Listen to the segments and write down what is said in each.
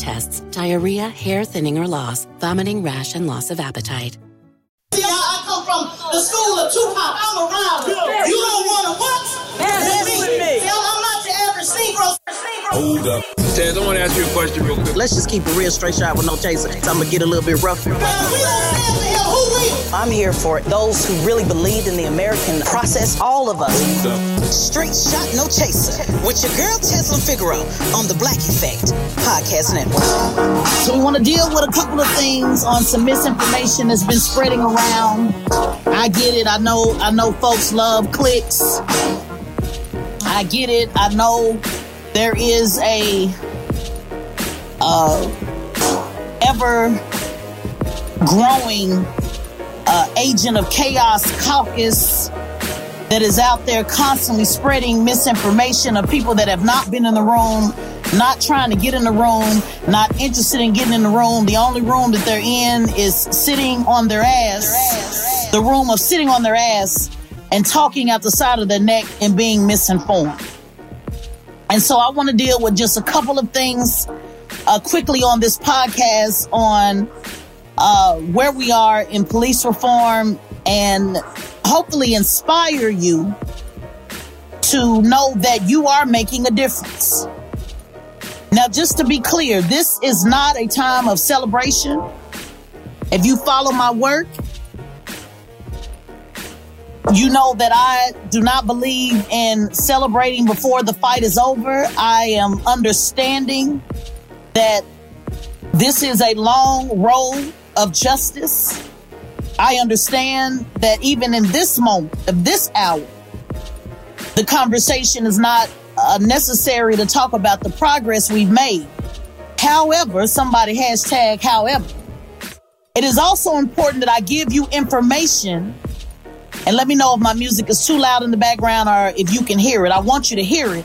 tests, diarrhea, hair thinning or loss, vomiting, rash, and loss of appetite. See, I, I come from the school of Tupac. I'm around. You don't want to what? Dance with me. See, I'm, I'm not your average Negro. Hold up. Taz, I want to ask you a question real quick. Let's just keep it real straight shot with no chaser. I'm going to get a little bit rough. I'm here for those who really believe in the American process. All of us. Straight shot, no chaser. With your girl Tezlyn Figaro on the Black Effect Podcast Network. So we want to deal with a couple of things on some misinformation that's been spreading around. I get it. I know. I know folks love clicks. I get it. I know there is a uh, ever growing uh, agent of chaos caucus that is out there constantly spreading misinformation of people that have not been in the room, not trying to get in the room, not interested in getting in the room. The only room that they're in is sitting on their ass, the room of sitting on their ass and talking out the side of their neck and being misinformed. And so I want to deal with just a couple of things uh, quickly on this podcast on uh, where we are in police reform and hopefully inspire you to know that you are making a difference. Now, just to be clear, this is not a time of celebration. If you follow my work, you know that I do not believe in celebrating before the fight is over. I am understanding that this is a long road of justice. I understand that even in this moment, of this hour, the conversation is not uh, necessary to talk about the progress we've made. However, somebody hashtag however. It is also important that I give you information and let me know if my music is too loud in the background or if you can hear it. I want you to hear it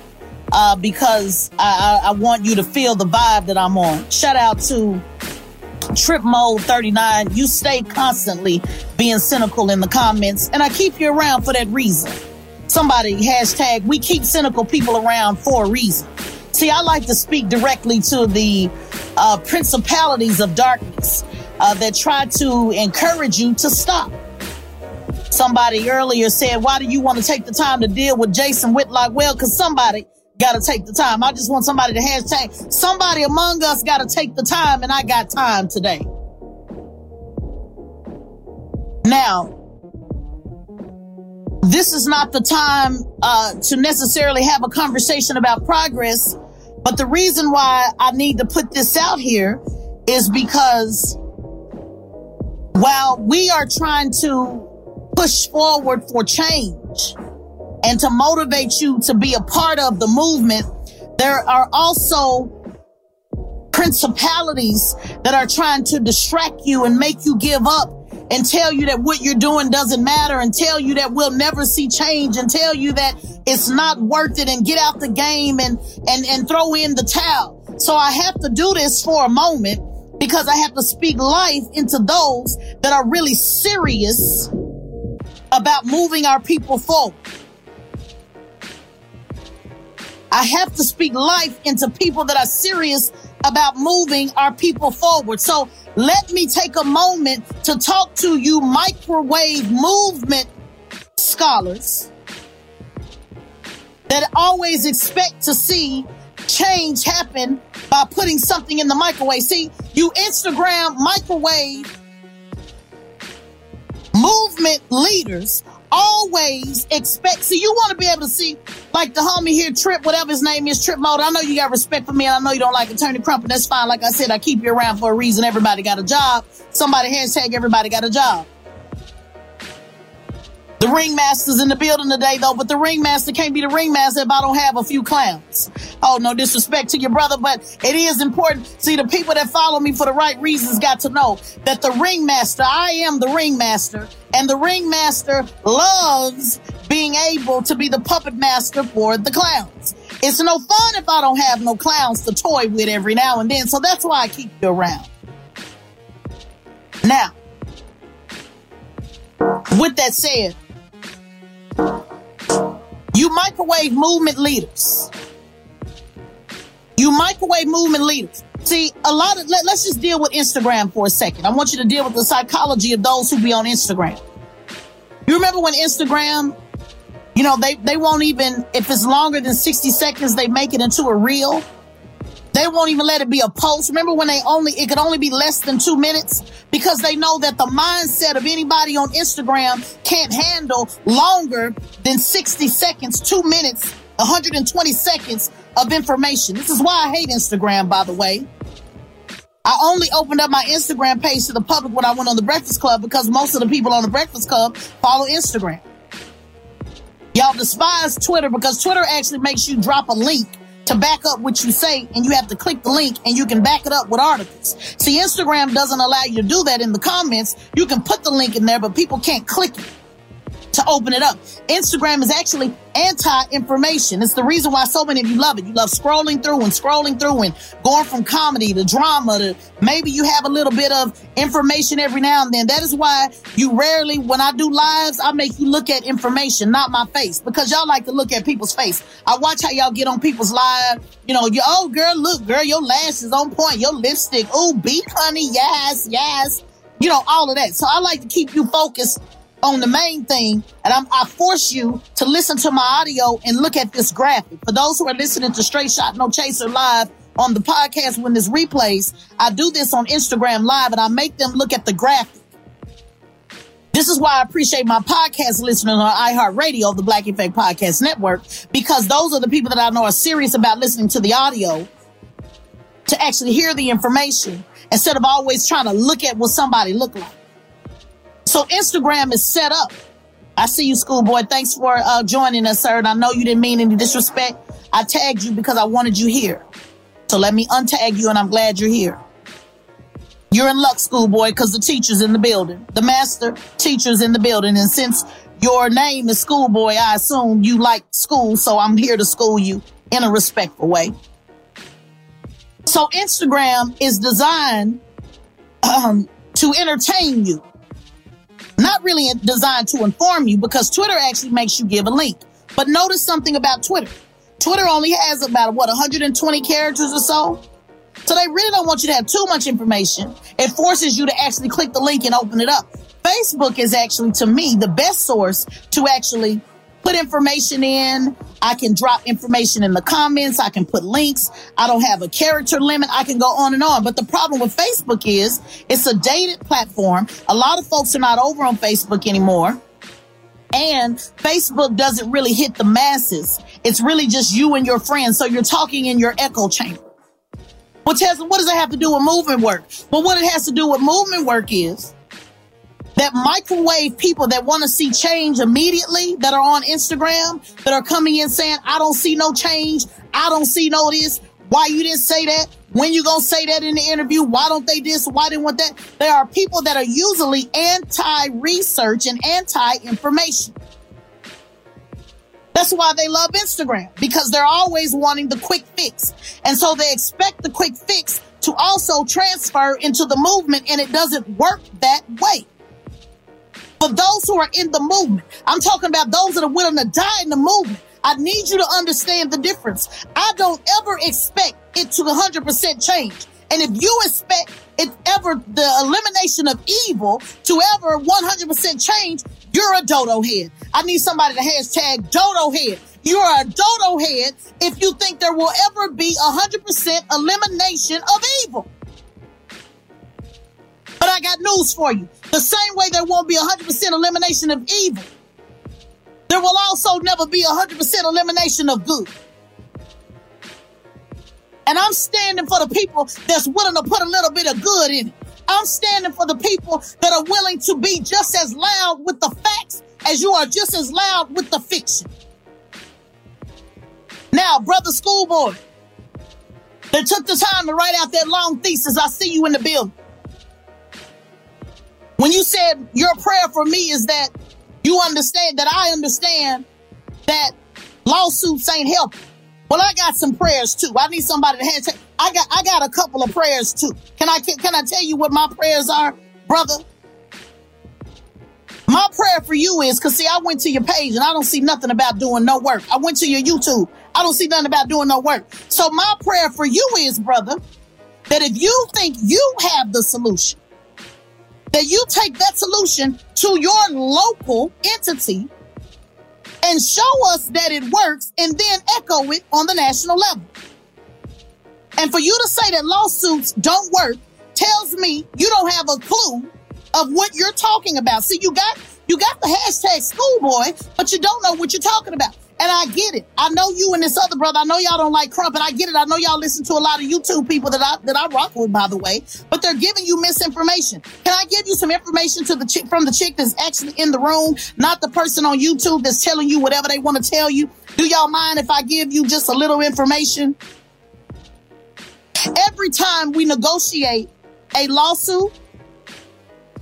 uh, because I, I, I want you to feel the vibe that I'm on. Shout out to Trip Mode 39. You stay constantly being cynical in the comments, and I keep you around for that reason. Somebody hashtag we keep cynical people around for a reason. See, I like to speak directly to the uh, principalities of darkness uh, that try to encourage you to stop. Somebody earlier said, Why do you want to take the time to deal with Jason Whitlock? Well, because somebody got to take the time. I just want somebody to hashtag, somebody among us got to take the time, and I got time today. Now, this is not the time uh, to necessarily have a conversation about progress, but the reason why I need to put this out here is because while we are trying to push forward for change, and to motivate you to be a part of the movement, there are also principalities that are trying to distract you and make you give up and tell you that what you're doing doesn't matter and tell you that we'll never see change and tell you that it's not worth it and get out the game and, and, and throw in the towel. So I have to do this for a moment because I have to speak life into those that are really serious about moving our people forward. I have to speak life into people that are serious about moving our people forward. So let me take a moment to talk to you microwave movement scholars that always expect to see change happen by putting something in the microwave. See, you Instagram microwave movement leaders always expect. See, you want to be able to see, like the homie here, Trip, whatever his name is, Trip Mode. I know you got respect for me, and I know you don't like Attorney Crumpet. That's fine. Like I said, I keep you around for a reason. Everybody got a job. Somebody hashtag everybody got a job. The ringmaster's in the building today, though, but the ringmaster can't be the ringmaster if I don't have a few clowns. Oh, no disrespect to your brother, but it is important. See, the people that follow me for the right reasons got to know that the ringmaster, I am the ringmaster, and the ringmaster loves being able to be the puppet master for the clowns. It's no fun if I don't have no clowns to toy with every now and then, so that's why I keep you around. Now, with that said, you microwave movement leaders. You microwave movement leaders. See, a lot of, let, us just deal with Instagram for a second. I want you to deal with the psychology of those who be on Instagram. You remember when Instagram, you know, they, they won't even, if it's longer than 60 seconds, they make it into a reel. They won't even let it be a post. Remember when they only, it could only be less than two minutes because they know that the mindset of anybody on Instagram can't handle longer than 60 seconds, two minutes, 120 seconds of information. This is why I hate Instagram, by the way. I only opened up my Instagram page to the public when I went on the Breakfast Club because most of the people on the Breakfast Club follow Instagram. Y'all despise Twitter because Twitter actually makes you drop a link to back up what you say and you have to click the link and you can back it up with articles. See, Instagram doesn't allow you to do that in the comments. You can put the link in there, but people can't click it to open it up. Instagram is actually anti-information. It's the reason why so many of you love it. You love scrolling through and scrolling through and going from comedy to drama to maybe you have a little bit of information every now and then. That is why you rarely, when I do lives, I make you look at information, not my face, because y'all like to look at people's face. I watch how y'all get on people's live. You know, you, oh girl, look, girl, your lashes on point, your lipstick, oh, beef honey, yes, yes. You know, all of that. So I like to keep you focused on the main thing, and I'm, I force you to listen to my audio and look at this graphic. For those who are listening to Straight Shot No Chaser live on the podcast when this replays, I do this on Instagram live and I make them look at the graphic. This is why I appreciate my podcast listeners on iHeartRadio, the Black Effect Podcast Network, because those are the people that I know are serious about listening to the audio to actually hear the information instead of always trying to look at what somebody looked like. So Instagram is set up. I see you, schoolboy. Thanks for uh, joining us, sir. And I know you didn't mean any disrespect. I tagged you because I wanted you here. So let me untag you and I'm glad you're here. You're in luck, schoolboy, because the teacher's in the building. The master teacher's in the building. And since your name is schoolboy, I assume you like school. So I'm here to school you in a respectful way. So Instagram is designed um, to entertain you, not really designed to inform you because Twitter actually makes you give a link. But notice something about Twitter. Twitter only has about what 120 characters or so. So they really don't want you to have too much information. It forces you to actually click the link and open it up. Facebook is actually, to me, the best source to actually put information in. I can drop information in the comments. I can put links. I don't have a character limit. I can go on and on. But the problem with Facebook is it's a dated platform. A lot of folks are not over on Facebook anymore. And Facebook doesn't really hit the masses. It's really just you and your friends. So you're talking in your echo chamber. Well, has, what does it have to do with movement work? Well, what it has to do with movement work is that microwave people that want to see change immediately that are on Instagram that are coming in saying, I don't see no change. I don't see no this. Why you didn't say that? When you gonna say that in the interview? Why don't they this? Why didn't want that? There are people that are usually anti-research and anti-information. That's why they love Instagram because they're always wanting the quick fix. And so they expect the quick fix to also transfer into the movement and it doesn't work that way. For those who are in the movement, I'm talking about those that are willing to die in the movement. I need you to understand the difference. I don't ever expect it to 100% change. And if you expect it ever, the elimination of evil to ever 100% change, you're a dodo head. I need somebody to hashtag dodo head. You're a dodo head if you think there will ever be 100% elimination of evil. But I got news for you. The same way there won't be 100% elimination of evil, there will also never be 100% elimination of good. And I'm standing for the people that's willing to put a little bit of good in it. I'm standing for the people that are willing to be just as loud with the facts as you are just as loud with the fiction. Now, brother schoolboy, that took the time to write out that long thesis, I see you in the building. When you said your prayer for me is that you understand that I understand that lawsuits ain't helping. Well, I got some prayers too. I need somebody to hand. I got I got a couple of prayers too. Can I can, can I tell you what my prayers are, brother? My prayer for you is because see, I went to your page and I don't see nothing about doing no work. I went to your YouTube. I don't see nothing about doing no work. So my prayer for you is, brother, that if you think you have the solution, that you take that solution to your local entity and show us that it works and then echo it on the national level. And for you to say that lawsuits don't work tells me you don't have a clue of what you're talking about. See, you got you got the hashtag schoolboy, but you don't know what you're talking about. And I get it. I know you and this other brother. I know y'all don't like Crump, and I get it. I know y'all listen to a lot of YouTube people that I that I rock with, by the way. But they're giving you misinformation. Can I give you some information to the chick from the chick that's actually in the room, not the person on YouTube that's telling you whatever they want to tell you? Do y'all mind if I give you just a little information? Every time we negotiate a lawsuit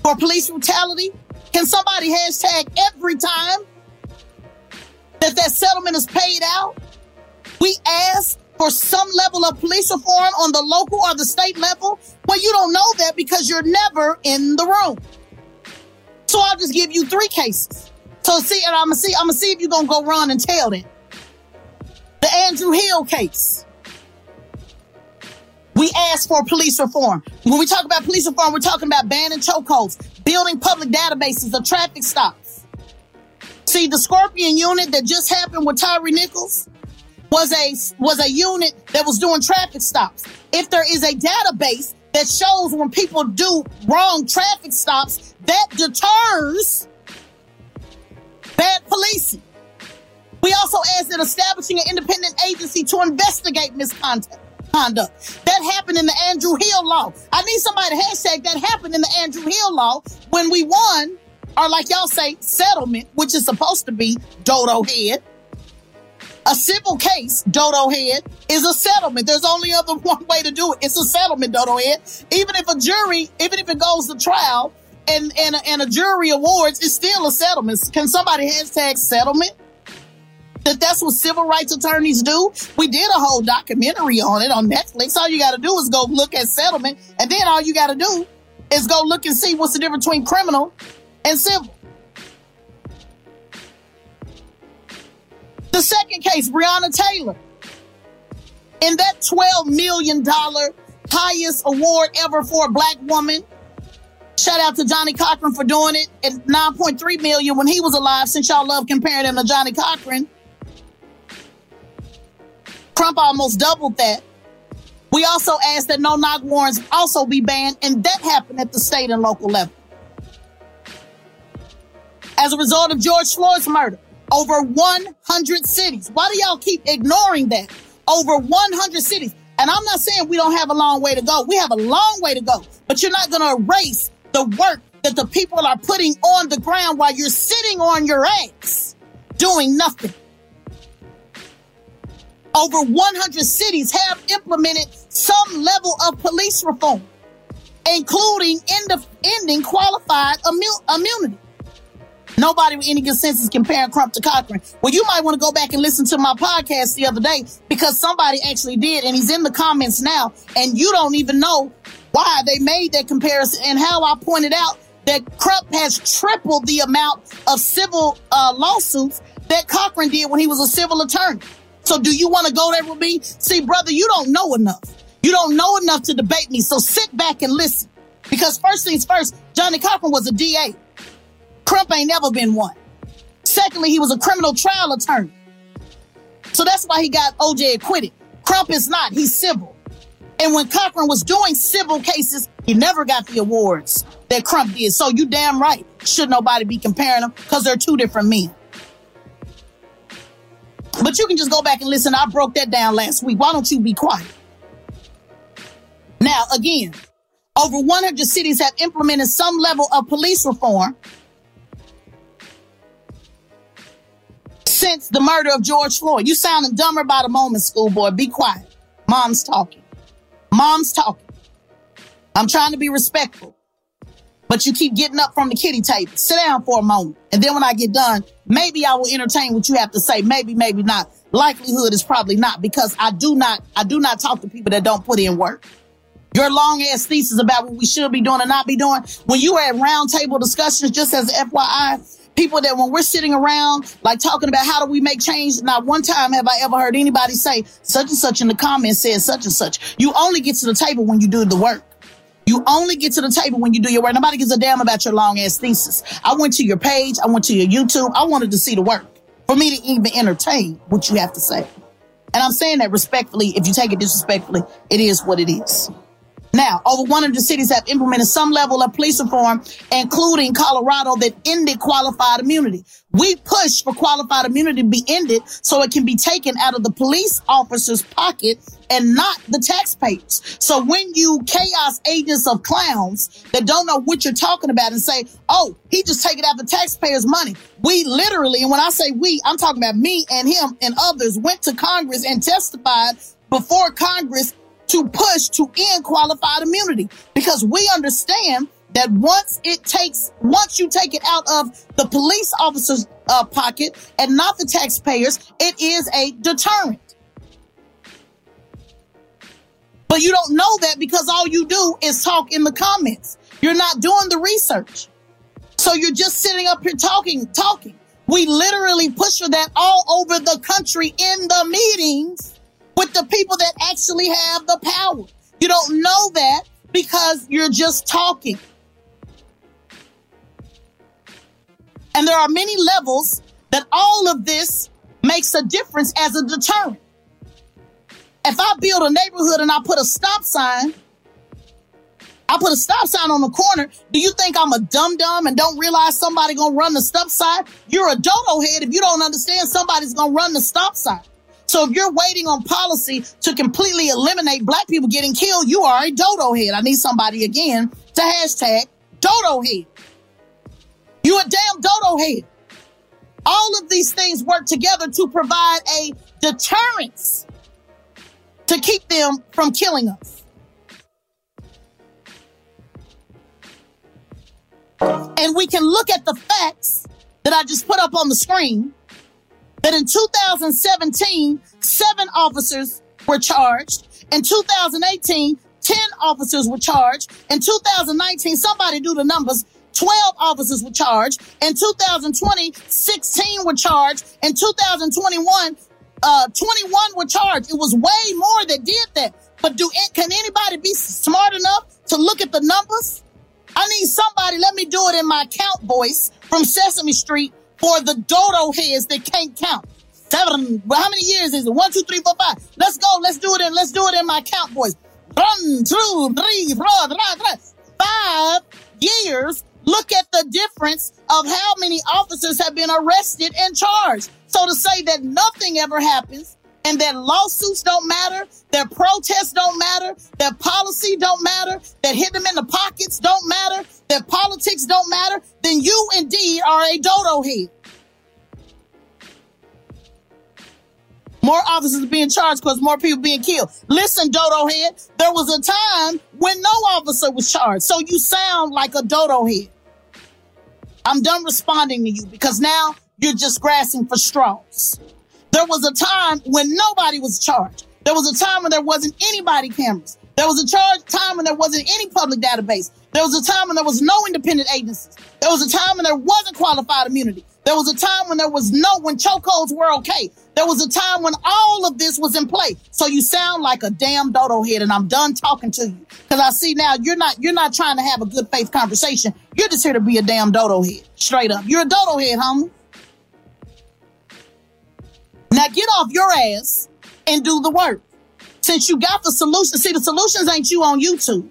for police brutality, can somebody hashtag every time? That that settlement is paid out. We ask for some level of police reform on the local or the state level. Well, you don't know that because you're never in the room. So I'll just give you three cases. So see, and I'm gonna see, I'm gonna see if you're gonna go run and tell them. The Andrew Hill case. We asked for police reform. When we talk about police reform, we're talking about banning chokeholds, building public databases of traffic stops See, the Scorpion unit that just happened with Tyre Nichols was a was a unit that was doing traffic stops. If there is a database that shows when people do wrong traffic stops, that deters bad policing. We also asked that establishing an independent agency to investigate misconduct. Conduct. That happened in the Andrew Hill law. I need somebody to hashtag that happened in the Andrew Hill law when we won or like y'all say, settlement, which is supposed to be dodo head. A civil case, dodo head, is a settlement. There's only other one way to do it. It's a settlement, dodo head. Even if a jury, even if it goes to trial and, and, and a jury awards, it's still a settlement. Can somebody hashtag settlement? That that's what civil rights attorneys do. We did a whole documentary on it on Netflix. All you got to do is go look at settlement, and then all you got to do is go look and see what's the difference between criminal and civil. The second case, Breonna Taylor. In that $12 million highest award ever for a black woman. Shout out to Johnnie Cochran for doing it at 9.3 million when he was alive, since y'all love comparing him to Johnnie Cochran. Crump almost doubled that. We also asked that no knock warrants also be banned, and that happened at the state and local level. As a result of George Floyd's murder, over 100 cities. Why do y'all keep ignoring that? Over 100 cities. And I'm not saying we don't have a long way to go. We have a long way to go, but you're not going to erase the work that the people are putting on the ground while you're sitting on your ass doing nothing. Over 100 cities have implemented some level of police reform, including ending qualified immunity. Nobody with any good consensus comparing Crump to Cochran. Well, you might want to go back and listen to my podcast the other day because somebody actually did, and he's in the comments now, and you don't even know why they made that comparison and how I pointed out that Crump has tripled the amount of civil uh, lawsuits that Cochran did when he was a civil attorney. So do you want to go there with me? See, brother, you don't know enough. You don't know enough to debate me. So sit back and listen. Because first things first, Johnnie Cochran was a DA. Crump ain't never been one. Secondly, he was a criminal trial attorney. So that's why he got OJ acquitted. Crump is not. He's civil. And when Cochran was doing civil cases, he never got the awards that Crump did. So you damn right. Should nobody be comparing them because they're two different men. But you can just go back and listen. I broke that down last week. Why don't you be quiet? Now, again, over 100 cities have implemented some level of police reform since the murder of George Floyd. You sounding dumber by the moment, schoolboy. Be quiet. Mom's talking. Mom's talking. I'm trying to be respectful. But you keep getting up from the kitty table. Sit down for a moment. And then when I get done, maybe I will entertain what you have to say. Maybe, maybe not. Likelihood is probably not because I do not, I do not talk to people that don't put in work. Your long ass thesis about what we should be doing and not be doing. When you are at roundtable discussions, just as FYI, people that when we're sitting around, like talking about how do we make change, not one time have I ever heard anybody say such and such in the comments says such and such. You only get to the table when you do the work. You only get to the table when you do your work. Nobody gives a damn about your long ass thesis. I went to your page. I went to your YouTube. I wanted to see the work for me to even entertain what you have to say. And I'm saying that respectfully. If you take it disrespectfully, it is what it is. Now, over 100 cities have implemented some level of police reform, including Colorado that ended qualified immunity. We push for qualified immunity to be ended so it can be taken out of the police officer's pocket and not the taxpayers. So when you chaos agents of clowns that don't know what you're talking about and say, oh, he just taking out the taxpayers' money. We literally, and when I say we, I'm talking about me and him and others went to Congress and testified before Congress to push to end qualified immunity because we understand that once it takes, once you take it out of the police officer's uh, pocket and not the taxpayers, it is a deterrent. But you don't know that because all you do is talk in the comments. You're not doing the research. So you're just sitting up here talking, talking. We literally push for that all over the country in the meetings with the people that actually have the power. You don't know that because you're just talking. And there are many levels that all of this makes a difference as a deterrent. If I build a neighborhood and I put a stop sign, I put a stop sign on the corner. Do you think I'm a dum dum and don't realize somebody gonna run the stop sign? You're a dodo head if you don't understand somebody's gonna run the stop sign. So if you're waiting on policy to completely eliminate black people getting killed, you are a dodo head. I need somebody again to hashtag dodo head. You a damn dodo head. All of these things work together to provide a deterrence to keep them from killing us. And we can look at the facts that I just put up on the screen that in 2017, seven officers were charged. In 2018, 10 officers were charged. In 2019, somebody do the numbers. 12 officers were charged. In 2020, 16 were charged. In 2021, uh, 21 were charged. It was way more that did that. But do can anybody be smart enough to look at the numbers? I need somebody, let me do it in my count voice from Sesame Street for the dodo heads that can't count. Seven, how many years is it? One, two, three, four, five. Let's go. Let's do it in, let's do it in my count boys. One, two, three, four, three, three. Five years. Look at the difference of how many officers have been arrested and charged. So to say that nothing ever happens and that lawsuits don't matter, that protests don't matter, that policy don't matter, that hit them in the pockets don't matter, that politics don't matter, then you indeed are a dodo head. More officers being charged because more people being killed. Listen, dodo head, there was a time when no officer was charged. So you sound like a dodo head. I'm done responding to you because now you're just grasping for straws. There was a time when nobody was charged. There was a time when there wasn't anybody cameras. There was a charge time when there wasn't any public database. There was a time when there was no independent agencies. There was a time when there wasn't qualified immunity. There was a time when there was no, when chokeholds were okay. There was a time when all of this was in play. So you sound like a damn dodo head and I'm done talking to you. Cause I see now you're not, you're not trying to have a good faith conversation. You're just here to be a damn dodo head. Straight up. You're a dodo head, homie. Now get off your ass and do the work. Since you got the solution, see the solutions ain't you on YouTube.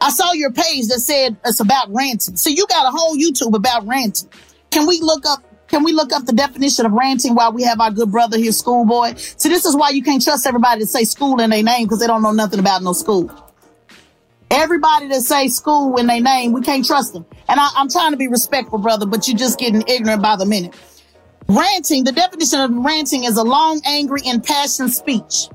I saw your page that said it's about ranting. See, you got a whole YouTube about ranting. Can we look up can we look up the definition of ranting while we have our good brother here, schoolboy? See, this is why you can't trust everybody to say school in their name because they don't know nothing about no school. Everybody that say school in their name, we can't trust them. And I, I'm trying to be respectful, brother, but you're just getting ignorant by the minute. Ranting, the definition of ranting is a long, angry, impassioned speech.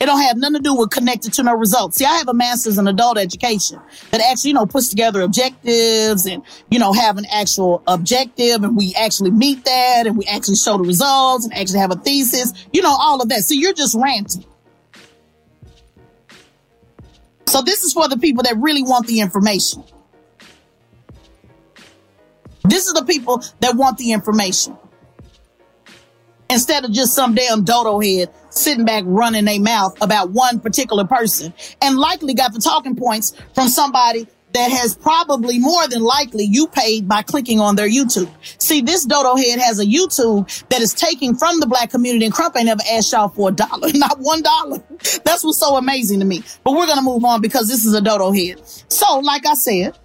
It don't have nothing to do with connected to no results. See, I have a master's in adult education that actually, you know, puts together objectives and, you know, have an actual objective and we actually meet that and we actually show the results and actually have a thesis, you know, all of that. So you're just ranting. So this is for the people that really want the information. This is the people that want the information instead of just some damn dodo head sitting back running their mouth about one particular person and likely got the talking points from somebody that has probably more than likely you paid by clicking on their YouTube. See, this dodo head has a YouTube that is taking from the black community and Crump ain't never asked y'all for a dollar, not one dollar. That's what's so amazing to me. But we're going to move on because this is a dodo head. So, like I said,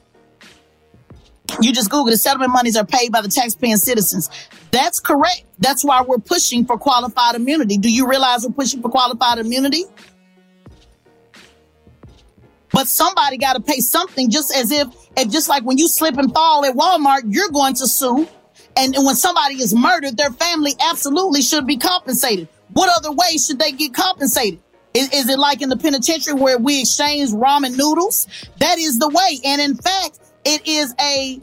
you just Google the settlement monies are paid by the taxpaying citizens. That's correct. That's why we're pushing for qualified immunity. Do you realize we're pushing for qualified immunity? But somebody got to pay something just as if, if just like when you slip and fall at Walmart, you're going to sue. And, and when somebody is murdered, their family absolutely should be compensated. What other way should they get compensated? Is, is it like in the penitentiary where we exchange ramen noodles? That is the way. And in fact, it is a,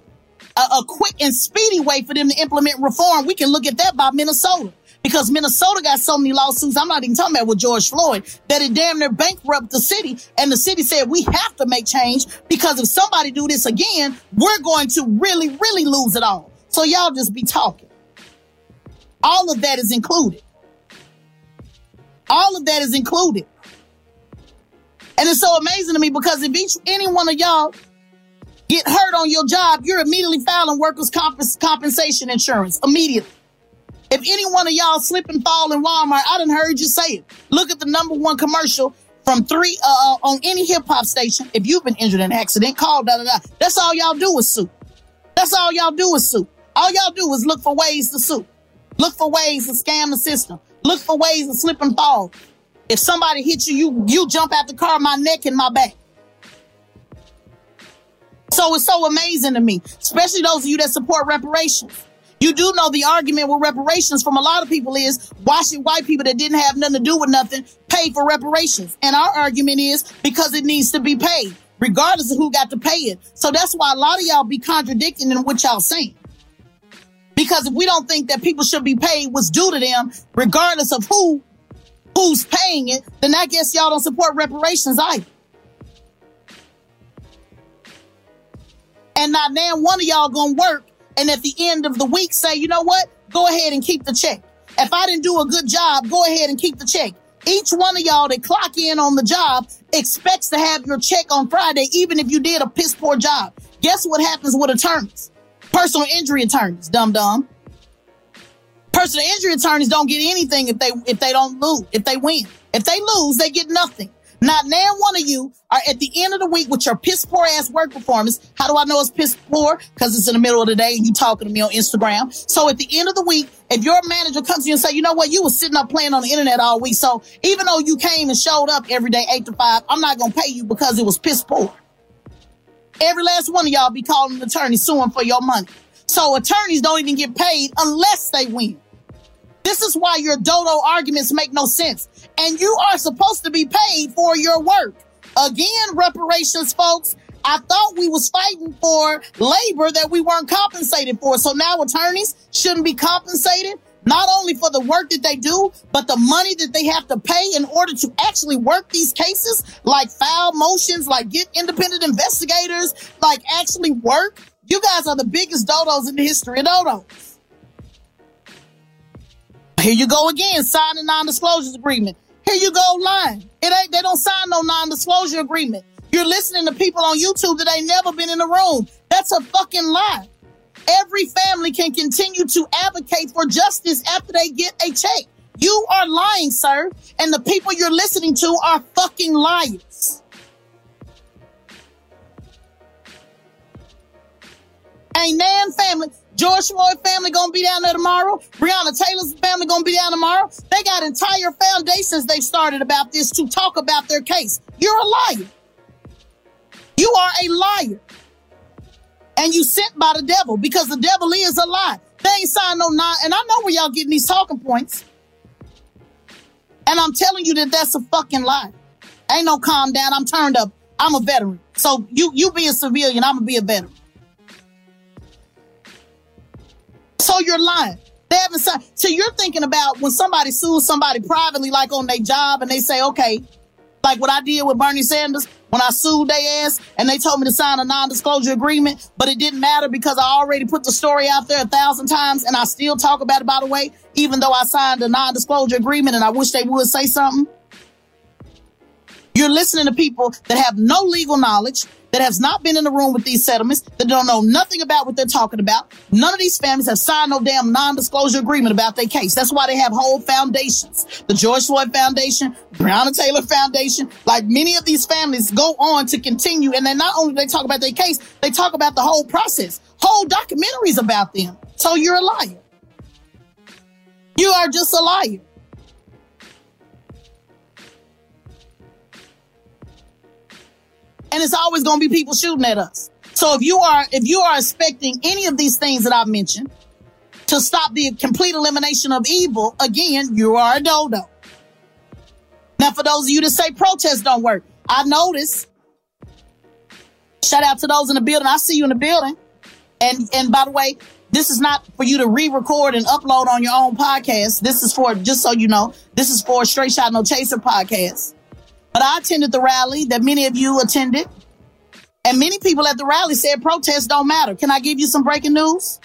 a, a quick and speedy way for them to implement reform. We can look at that by Minnesota because Minnesota got so many lawsuits. I'm not even talking about with George Floyd that it damn near bankrupt the city. And the city said we have to make change because if somebody do this again, we're going to really, really lose it all. So y'all just be talking. All of that is included. All of that is included. And it's so amazing to me because if each any one of y'all get hurt on your job, you're immediately filing workers' comp- compensation insurance immediately. If any one of y'all slip and fall in Walmart, I done heard you say it. Look at the number one commercial from three uh, uh on any hip hop station. If you've been injured in an accident, call da da da. That's all y'all do is sue. That's all y'all do is sue. All y'all do is look for ways to sue. Look for ways to scam the system. Look for ways to slip and fall. If somebody hits you, you you jump out the car, my neck and my back. So it's so amazing to me, especially those of you that support reparations. You do know the argument with reparations from a lot of people is why should white people that didn't have nothing to do with nothing pay for reparations? And our argument is because it needs to be paid, regardless of who got to pay it. So that's why a lot of y'all be contradicting in what y'all saying. Because if we don't think that people should be paid what's due to them, regardless of who who's paying it, then I guess y'all don't support reparations either. And not now one of y'all gonna work and at the end of the week say, you know what? Go ahead and keep the check. If I didn't do a good job, go ahead and keep the check. Each one of y'all that clock in on the job expects to have your check on Friday, even if you did a piss poor job. Guess what happens with attorneys? Personal injury attorneys, dum dum. Personal injury attorneys don't get anything if they if they don't lose, if they win. If they lose, they get nothing. Not now one of you are at the end of the week with your piss poor ass work performance. How do I know it's piss poor? Because it's in the middle of the day and you talking to me on Instagram. So at the end of the week, if your manager comes to you and say, you know what, you was sitting up playing on the internet all week. So even though you came and showed up every day, eight to five, I'm not going to pay you because it was piss poor. Every last one of y'all be calling an attorney suing for your money. So attorneys don't even get paid unless they win. This is why your dodo arguments make no sense. And you are supposed to be paid for your work. Again, reparations, folks. I thought we was fighting for labor that we weren't compensated for. So now attorneys shouldn't be compensated not only for the work that they do, but the money that they have to pay in order to actually work these cases, like file motions, like get independent investigators, like actually work. You guys are the biggest dodos in the history of dodos. Here you go again, signing non-disclosure agreement. Here you go lying. It ain't, they don't sign no non-disclosure agreement. You're listening to people on YouTube that ain't never been in the room. That's a fucking lie. Every family can continue to advocate for justice after they get a check. You are lying, sir. And the people you're listening to are fucking liars. Ain't Nan family. George Floyd family gonna be down there tomorrow. Breonna Taylor's family gonna be down tomorrow. They got entire foundations they've started about this to talk about their case. You're a liar. You are a liar. And you sent by the devil because the devil is a lie. They ain't signed no nine. And I know where y'all getting these talking points. And I'm telling you that that's a fucking lie. Ain't no calm down. I'm turned up. I'm a veteran. So you you be a civilian. I'm gonna be a veteran. So you're lying. They haven't signed. So you're thinking about when somebody sues somebody privately, like on their job, and they say, okay, like what I did with Bernie Sanders when I sued their ass and they told me to sign a non-disclosure agreement, but it didn't matter because I already put the story out there a thousand times and I still talk about it by the way, even though I signed a non-disclosure agreement and I wish they would say something. You're listening to people that have no legal knowledge, that has not been in the room with these settlements, that don't know nothing about what they're talking about. None of these families have signed no damn non-disclosure agreement about their case. That's why they have whole foundations. The George Floyd Foundation, Breonna Taylor Foundation, like many of these families go on to continue. And then not only they talk about their case, they talk about the whole process, whole documentaries about them. So you're a liar. You are just a liar. And it's always going to be people shooting at us. So if you are if you are expecting any of these things that I've mentioned to stop the complete elimination of evil, again, you are a dodo. Now, for those of you that say protests don't work, I notice. Shout out to those in the building. I see you in the building. And and by the way, this is not for you to re-record and upload on your own podcast. This is for just so you know, this is for straight shot no chaser podcast. But I attended the rally that many of you attended. And many people at the rally said protests don't matter. Can I give you some breaking news?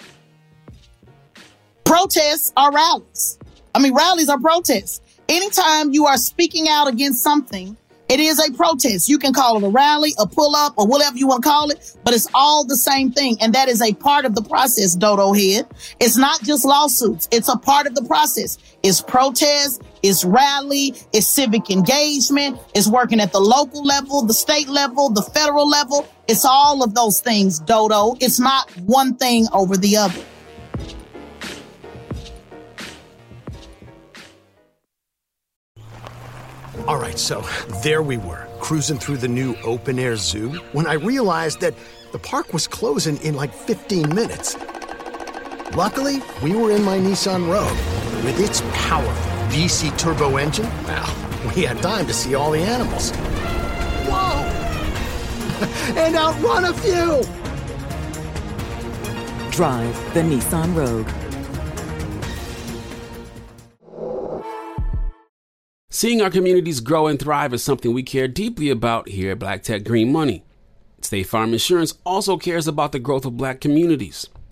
Protests are rallies. I mean, rallies are protests. Anytime you are speaking out against something, it is a protest. You can call it a rally, a pull up, or whatever you want to call it, but it's all the same thing. And that is a part of the process, Dodo Head. It's not just lawsuits. It's a part of the process. It's protest, it's rally, it's civic engagement, it's working at the local level, the state level, the federal level. It's all of those things, Dodo. It's not one thing over the other. All right, so there we were, cruising through the new open air zoo when I realized that the park was closing in like 15 minutes. Luckily, we were in my Nissan Rogue. With its powerful VC turbo engine, well, we had time to see all the animals. Whoa! and outrun a few! Drive the Nissan Rogue. Seeing our communities grow and thrive is something we care deeply about here at Black Tech Green Money. State Farm Insurance also cares about the growth of black communities.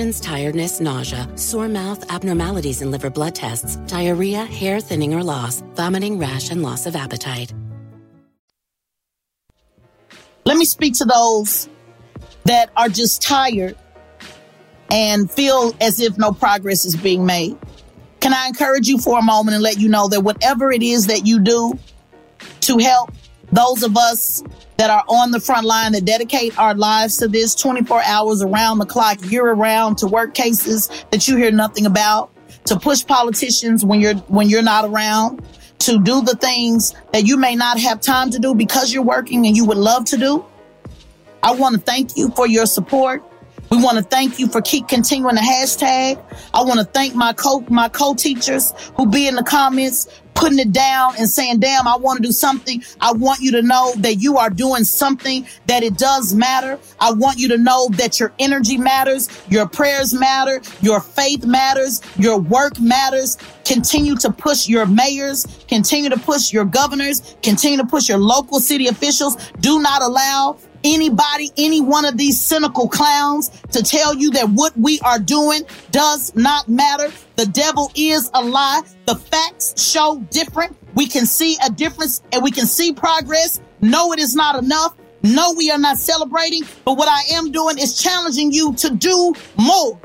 tiredness, nausea, sore mouth, abnormalities in liver blood tests, diarrhea, hair thinning or loss, vomiting, rash, and loss of appetite. Let me speak to those that are just tired and feel as if no progress is being made. Can I encourage you for a moment and let you know that whatever it is that you do to help those of us that are on the front line that dedicate our lives to this 24 hours around the clock, year around to work cases that you hear nothing about, to push politicians when you're when you're not around, to do the things that you may not have time to do because you're working and you would love to do. I want to thank you for your support. We want to thank you for keep continuing the hashtag. I want to thank my co my co-teachers who be in the comments putting it down and saying, damn, I want to do something. I want you to know that you are doing something that it does matter. I want you to know that your energy matters, your prayers matter, your faith matters, your work matters. Continue to push your mayors, continue to push your governors, continue to push your local city officials. Do not allow anybody, any one of these cynical clowns to tell you that what we are doing does not matter. The devil is a lie. The facts show different. We can see a difference and we can see progress. No, it is not enough. No, we are not celebrating. But what I am doing is challenging you to do more.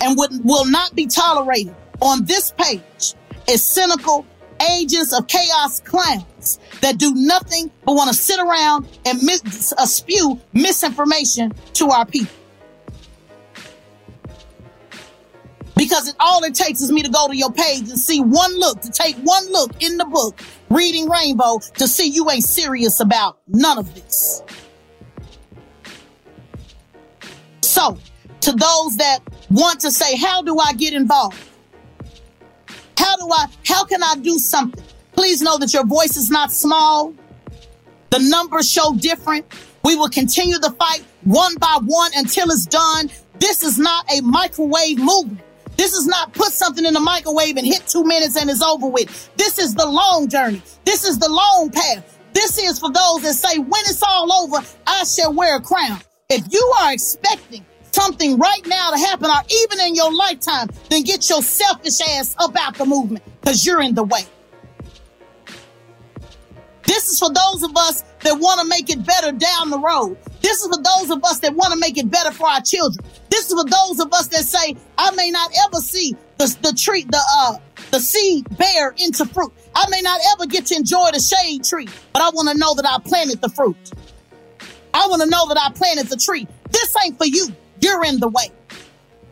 And what will not be tolerated on this page is cynical agents of chaos clowns that do nothing but want to sit around and mis- uh, spew misinformation to our people. Because it, all it takes is me to go to your page and see one look, to take one look in the book, reading Rainbow, to see you ain't serious about none of this. So, to those that want to say, how do I get involved? How do I, how can I do something? Please know that your voice is not small. The numbers show different. We will continue the fight one by one until it's done. This is not a microwave movement. This is not put something in the microwave and hit two minutes and it's over with. This is the long journey. This is the long path. This is for those that say, when it's all over, I shall wear a crown. If you are expecting something right now to happen or even in your lifetime, then get your selfish ass about the movement because you're in the way. This is for those of us that want to make it better down the road. This is for those of us that want to make it better for our children. This is for those of us that say, I may not ever see the, the tree, the, uh, the seed bear into fruit. I may not ever get to enjoy the shade tree, but I want to know that I planted the fruit. I want to know that I planted the tree. This ain't for you. You're in the way.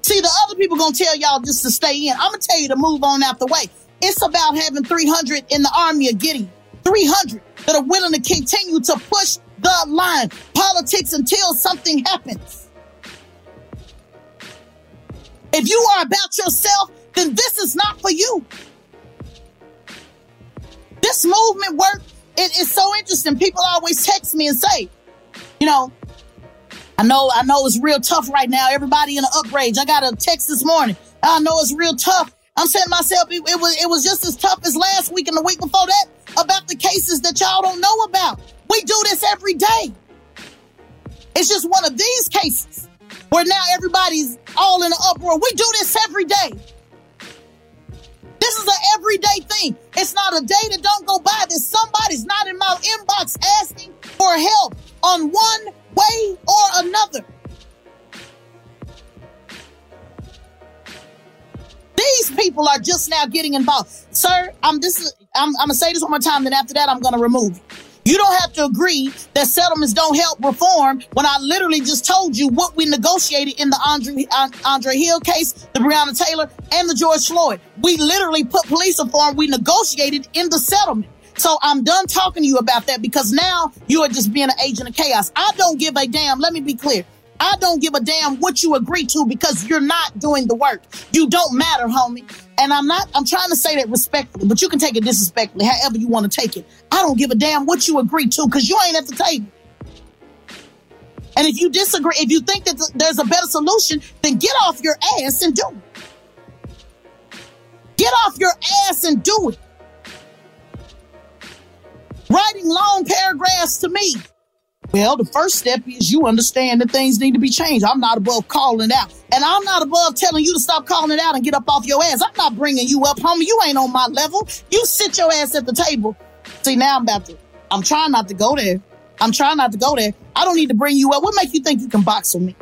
See, the other people gonna tell y'all just to stay in. I'm gonna tell you to move on out the way. It's about having 300 in the army of Gideon. 300 that are willing to continue to push the line, politics until something happens. If you are about yourself, then this is not for you. This movement work, it is so interesting. People always text me and say, you know, I know, I know it's real tough right now. Everybody in an upgrade. I got a text this morning. I know it's real tough. I'm saying myself, it, it, was it was just as tough as last week and the week before that about the cases that y'all don't know about. We do this every day. It's just one of these cases where now everybody's all in an uproar. We do this every day. This is an everyday thing. It's not a day that don't go by that somebody's not in my inbox asking for help on one way or another. These people are just now getting involved. Sir, I'm this is, I'm, I'm gonna say this one more time, then after that I'm gonna remove you. You don't have to agree that settlements don't help reform when I literally just told you what we negotiated in the Andre, uh, Andre Hill case, the Breonna Taylor, and the George Floyd. We literally put police reform, we negotiated in the settlement. So I'm done talking to you about that because now you are just being an agent of chaos. I don't give a damn. Let me be clear. I don't give a damn what you agree to because you're not doing the work. You don't matter, homie. And I'm not, I'm trying to say that respectfully, but you can take it disrespectfully, however you want to take it. I don't give a damn what you agree to because you ain't at the table. And if you disagree, if you think that there's a better solution, then get off your ass and do it. Get off your ass and do it writing long paragraphs to me. Well, the first step is you understand that things need to be changed. I'm not above calling out. And I'm not above telling you to stop calling it out and get up off your ass. I'm not bringing you up, homie. You ain't on my level. You sit your ass at the table. See, now I'm about to, I'm trying not to go there. I'm trying not to go there. I don't need to bring you up. What make you think you can box with me?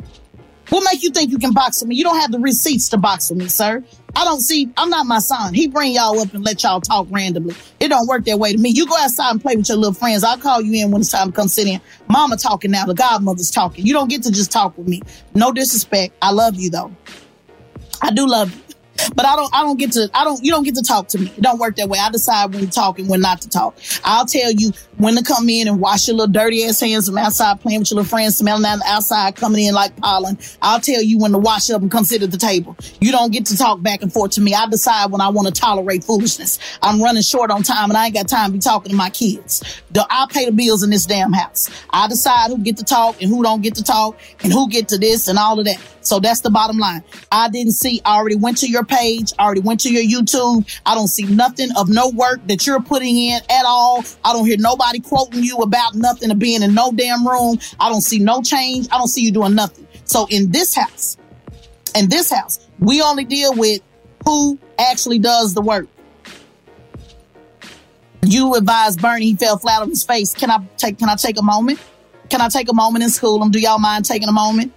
What make you think you can box with me? You don't have the receipts to box with me, sir. I don't see, I'm not my son. He bring y'all up and let y'all talk randomly. It don't work that way to me. You go outside and play with your little friends. I'll call you in when it's time to come sit in. Mama talking now. The godmother's talking. You don't get to just talk with me. No disrespect. I love you though. I do love you. But I don't, I don't get to, I don't, you don't get to talk to me. It don't work that way. I decide when to talk and when not to talk. I'll tell you when to come in and wash your little dirty ass hands from outside playing with your little friends, smelling out the outside, coming in like pollen. I'll tell you when to wash up and come sit at the table. You don't get to talk back and forth to me. I decide when I want to tolerate foolishness. I'm running short on time and I ain't got time to be talking to my kids. I pay the bills in this damn house. I decide who get to talk and who don't get to talk and who get to this and all of that. So that's the bottom line. I didn't see, I already went to your page, I already went to your YouTube. I don't see nothing of no work that you're putting in at all. I don't hear nobody quoting you about nothing of being in no damn room. I don't see no change. I don't see you doing nothing. So in this house, in this house, we only deal with who actually does the work. You advised Bernie he fell flat on his face. Can I take can I take a moment? Can I take a moment and school him? Do y'all mind taking a moment?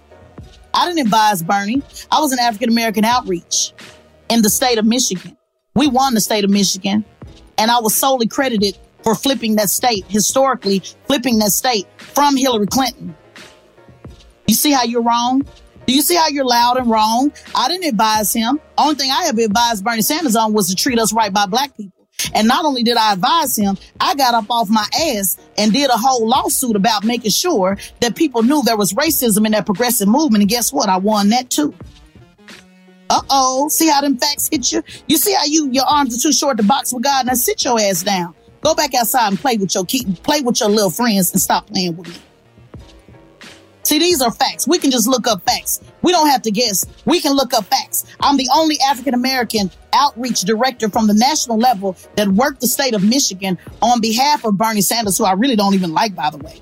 I didn't advise Bernie. I was an African American outreach in the state of Michigan. We won the state of Michigan. And I was solely credited for flipping that state, historically flipping that state from Hillary Clinton. You see how you're wrong? Do you see how you're loud and wrong? I didn't advise him. Only thing I ever advised Bernie Sanders on was to treat us right by black people. And not only did I advise him, I got up off my ass and did a whole lawsuit about making sure that people knew there was racism in that progressive movement. And guess what? I won that too. Uh oh. See how them facts hit you? You see how you your arms are too short to box with God? Now sit your ass down. Go back outside and play with your keep play with your little friends and stop playing with me. See, these are facts. We can just look up facts. We don't have to guess. We can look up facts. I'm the only African American outreach director from the national level that worked the state of Michigan on behalf of Bernie Sanders, who I really don't even like, by the way.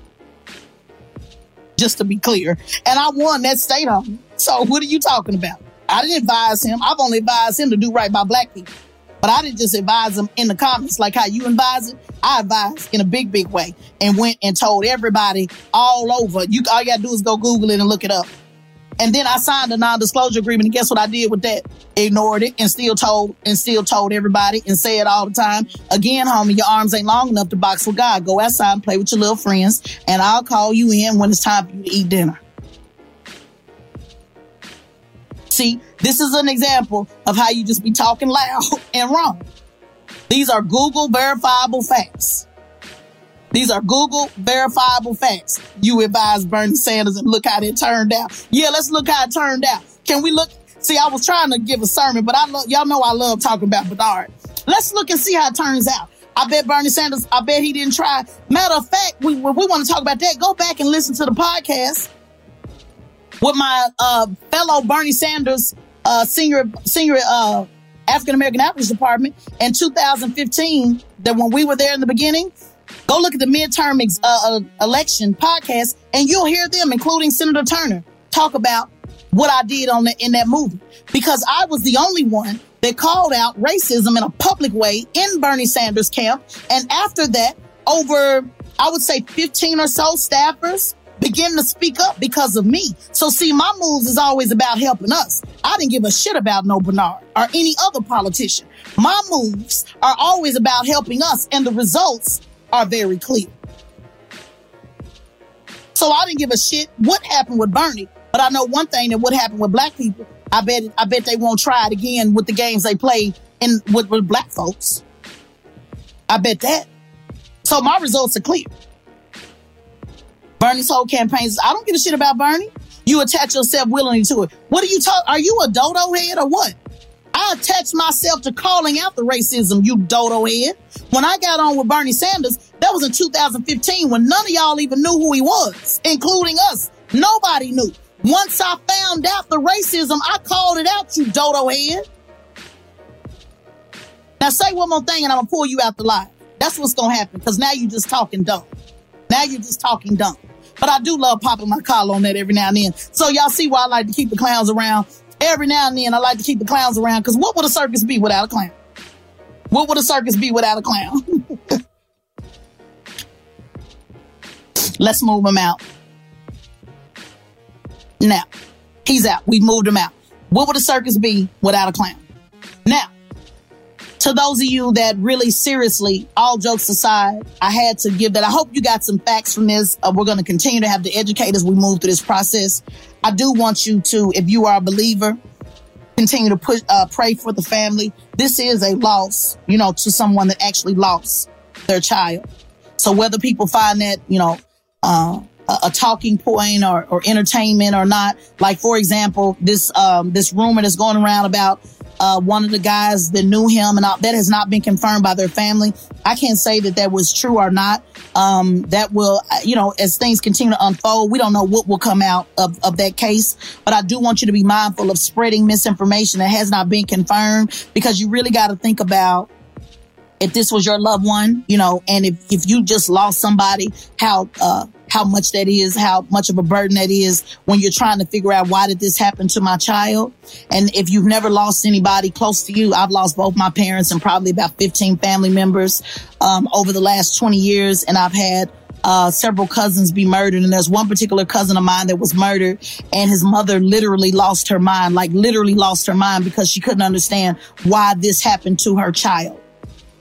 Just to be clear. And I won that state on. So what are you talking about? I didn't advise him. I've only advised him to do right by black people. But I didn't just advise him in the comments like how you advise it. I advised in a big, big way and went and told everybody all over. You all you gotta do is go Google it and look it up. And then I signed a non-disclosure agreement. And guess what I did with that? Ignored it and still told and still told everybody and say it all the time. Again, homie, your arms ain't long enough to box with God. Go outside and play with your little friends, and I'll call you in when it's time for you to eat dinner. See, this is an example of how you just be talking loud and wrong. These are Google verifiable facts. These are Google verifiable facts. You advise Bernie Sanders and look how it turned out. Yeah, let's look how it turned out. Can we look? See, I was trying to give a sermon, but I love, y'all know I love talking about Bernard. Let's look and see how it turns out. I bet Bernie Sanders, I bet he didn't try. Matter of fact, we, we want to talk about that. Go back and listen to the podcast with my uh, fellow Bernie Sanders uh, senior senior uh, African American Outreach Department in 2015. That when we were there in the beginning, go look at the midterm ex- uh, uh, election podcast, and you'll hear them, including Senator Turner, talk about what I did on the, in that movie because I was the only one that called out racism in a public way in Bernie Sanders camp, and after that, over I would say 15 or so staffers begin to speak up because of me. So see, my moves is always about helping us. I didn't give a shit about no Bernard or any other politician. My moves are always about helping us and the results are very clear. So I didn't give a shit what happened with Bernie, but I know one thing that would happen with black people. I bet, I bet they won't try it again with the games they play in with, with black folks. I bet that. So my results are clear. Bernie's whole campaign is, I don't give a shit about Bernie. You attach yourself willingly to it. What are you talking? Are you a dodo head or what? I attached myself to calling out the racism, you dodo head. When I got on with Bernie Sanders, that was in 2015 when none of y'all even knew who he was, including us. Nobody knew. Once I found out the racism, I called it out, you dodo head. Now say one more thing and I'm gonna pull you out the lie. That's what's gonna happen because now you're just talking dumb. Now you're just talking dumb. But I do love popping my collar on that every now and then. So y'all see why I like to keep the clowns around. Every now and then I like to keep the clowns around because what would a circus be without a clown? What would a circus be without a clown? Let's move him out. Now, he's out. We moved him out. What would a circus be without a clown? Now, to those of you that really seriously, all jokes aside, I had to give that. I hope you got some facts from this. Uh, we're going to continue to have to educate as we move through this process. I do want you to, if you are a believer, continue to push, uh, pray for the family. This is a loss, you know, to someone that actually lost their child. So whether people find that, you know, uh, a, a talking point or, or entertainment or not, like for example, this um, this rumor that's going around about uh, one of the guys that knew him, and that has not been confirmed by their family. I can't say that that was true or not. Um, that will, uh, you know, as things continue to unfold, we don't know what will come out of, of that case. But I do want you to be mindful of spreading misinformation that has not been confirmed because you really got to think about if this was your loved one, you know, and if, if you just lost somebody, how, uh, how much that is, how much of a burden that is when you're trying to figure out why did this happen to my child. And if you've never lost anybody close to you, I've lost both my parents and probably about 15 family members, um, over the last 20 years. And I've had, uh, several cousins be murdered. And there's one particular cousin of mine that was murdered and his mother literally lost her mind, like literally lost her mind because she couldn't understand why this happened to her child.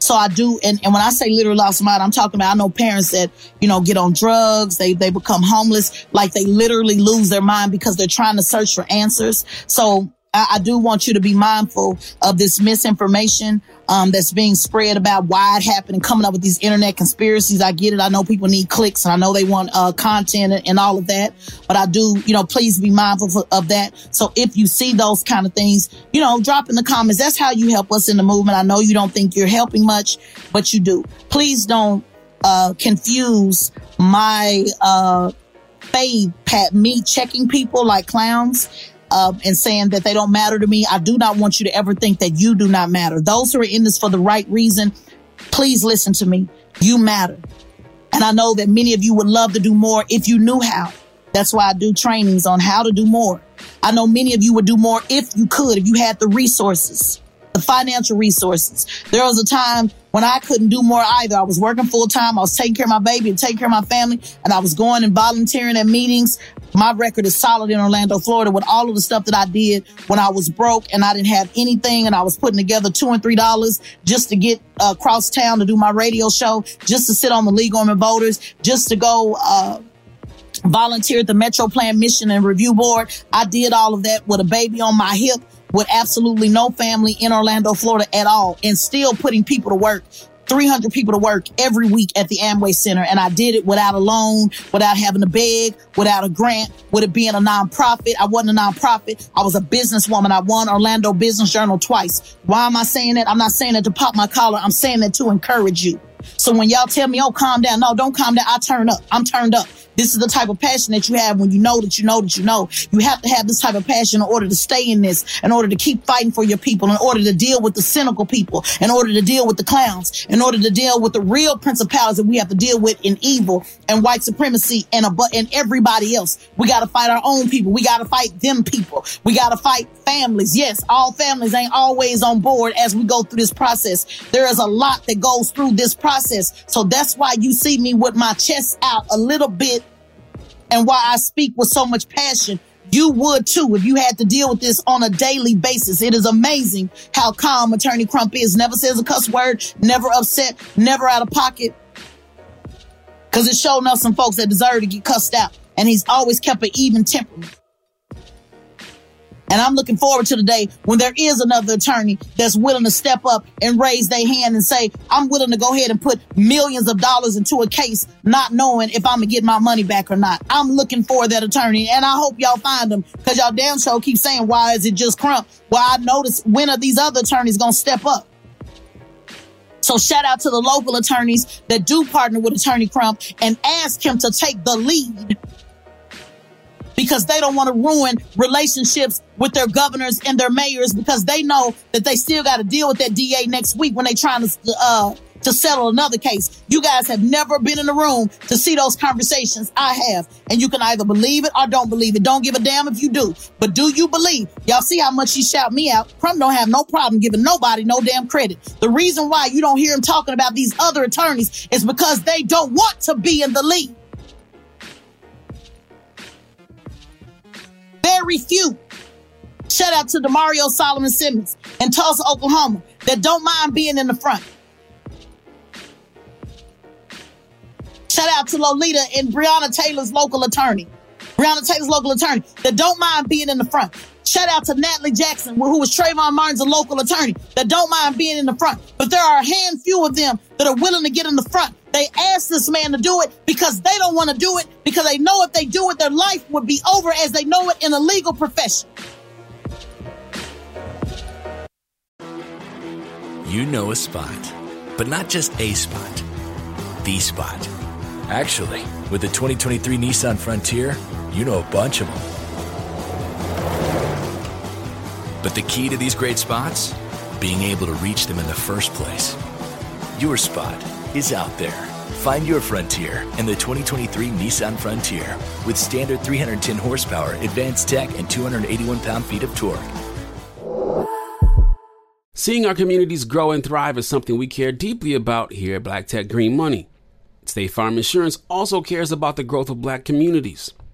So I do, and, and when I say literally lost my mind, I'm talking about I know parents that, you know, get on drugs, they they become homeless, like they literally lose their mind because they're trying to search for answers. So I, I do want you to be mindful of this misinformation um, that's being spread about why it happened and coming up with these internet conspiracies. I get it. I know people need clicks and I know they want uh, content and, and all of that. But I do, you know, please be mindful of that. So if you see those kind of things, you know, drop in the comments. That's how you help us in the movement. I know you don't think you're helping much, but you do. Please don't uh, confuse my uh, faith, pat me checking people like clowns uh, and saying that they don't matter to me. I do not want you to ever think that you do not matter. Those who are in this for the right reason, please listen to me. You matter. And I know that many of you would love to do more if you knew how. That's why I do trainings on how to do more. I know many of you would do more if you could, if you had the resources the financial resources. There was a time when I couldn't do more either. I was working full time. I was taking care of my baby and taking care of my family. And I was going and volunteering at meetings. My record is solid in Orlando, Florida with all of the stuff that I did when I was broke and I didn't have anything. And I was putting together two and three dollars just to get uh, across town to do my radio show, just to sit on the League of Voters, just to go, uh, volunteer at the Metro Plan Mission and Review Board. I did all of that with a baby on my hip with absolutely no family in Orlando, Florida at all, and still putting people to work 300 people to work every week at the Amway Center. And I did it without a loan, without having to beg, without a grant, with it being a nonprofit. I wasn't a nonprofit. I was a businesswoman. I won Orlando Business Journal twice. Why am I saying that? I'm not saying that to pop my collar. I'm saying that to encourage you. So when y'all tell me, oh, calm down. No, don't calm down. I turn up. I'm turned up. This is the type of passion that you have when you know that you know that you know. You have to have this type of passion in order to stay in this, in order to keep fighting for your people, in order to deal with the cynical people, in order to deal with the clowns, in order to deal with the real principalities that we have to deal with in evil and white supremacy and a, and everybody else. We got to fight our own people. We got to fight them people. We got to fight families. Yes, all families ain't always on board as we go through this process. There is a lot that goes through this process. So that's why you see me with my chest out a little bit and why I speak with so much passion. You would too if you had to deal with this on a daily basis. It is amazing how calm Attorney Crump is. Never says a cuss word, never upset, never out of pocket. Cause it's showing us some folks that deserve to get cussed out. And he's always kept an even temperament. And I'm looking forward to the day when there is another attorney that's willing to step up and raise their hand and say, I'm willing to go ahead and put millions of dollars into a case, not knowing if I'm gonna get my money back or not. I'm looking for that attorney and I hope y'all find them because y'all damn show keep saying, why is it just Crump? Well, I notice when are these other attorneys gonna step up? So shout out to the local attorneys that do partner with Attorney Crump and ask him to take the lead because they don't want to ruin relationships with their governors and their mayors because they know that they still got to deal with that DA next week when they trying to, uh, to settle another case. You guys have never been in the room to see those conversations. I have. And you can either believe it or don't believe it. Don't give a damn if you do. But do you believe? Y'all see how much he shout me out. Crump don't have no problem giving nobody no damn credit. The reason why you don't hear him talking about these other attorneys is because they don't want to be in the lead. Very few. Shout out to Damario Solomon Simmons in Tulsa, Oklahoma, that don't mind being in the front. Shout out to Lonita and Breonna Taylor's local attorney. Breonna Taylor's local attorney that don't mind being in the front. Shout out to Natalie Jackson, who was Trayvon Martin's local attorney that don't mind being in the front. But there are a handful of them that are willing to get in the front. They asked this man to do it because they don't want to do it because they know if they do it, their life would be over as they know it in a legal profession. You know a spot, but not just a spot, the spot. Actually, with the 2023 Nissan Frontier, you know a bunch of them. But the key to these great spots? Being able to reach them in the first place. Your spot is out there. Find your frontier in the 2023 Nissan Frontier with standard 310 horsepower, advanced tech, and 281 pound feet of torque. Seeing our communities grow and thrive is something we care deeply about here at Black Tech Green Money. State Farm Insurance also cares about the growth of black communities.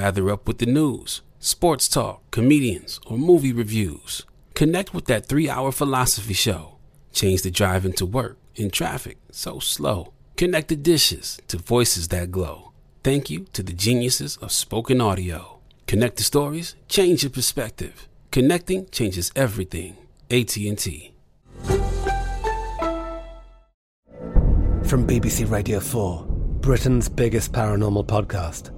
Lather up with the news, sports talk, comedians, or movie reviews. Connect with that three hour philosophy show. Change the drive into work in traffic so slow. Connect the dishes to voices that glow. Thank you to the geniuses of spoken audio. Connect the stories, change your perspective. Connecting changes everything. AT&T. From BBC Radio 4, Britain's biggest paranormal podcast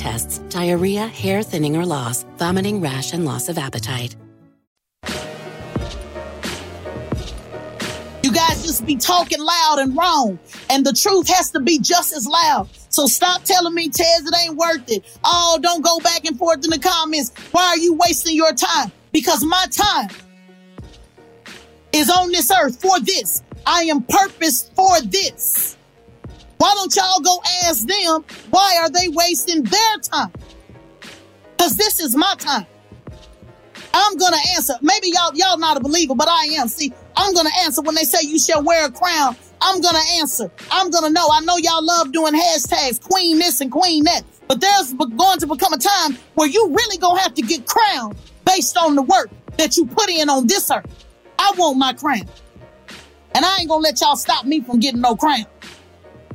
tests, diarrhea, hair thinning or loss, vomiting, rash, and loss of appetite. You guys just be talking loud and wrong, and the truth has to be just as loud. So stop telling me, Tez, it ain't worth it. Oh, don't go back and forth in the comments. Why are you wasting your time? Because my time is on this earth for this. I am purposed for this. Why don't y'all go ask them why are they wasting their time? Because this is my time. I'm gonna answer. Maybe y'all y'all not a believer, but I am. See, I'm gonna answer when they say you shall wear a crown. I'm gonna answer. I'm gonna know. I know y'all love doing hashtags, queen this and queen that. But there's going to become a time where you really gonna have to get crowned based on the work that you put in on this earth. I want my crown. And I ain't gonna let y'all stop me from getting no crown.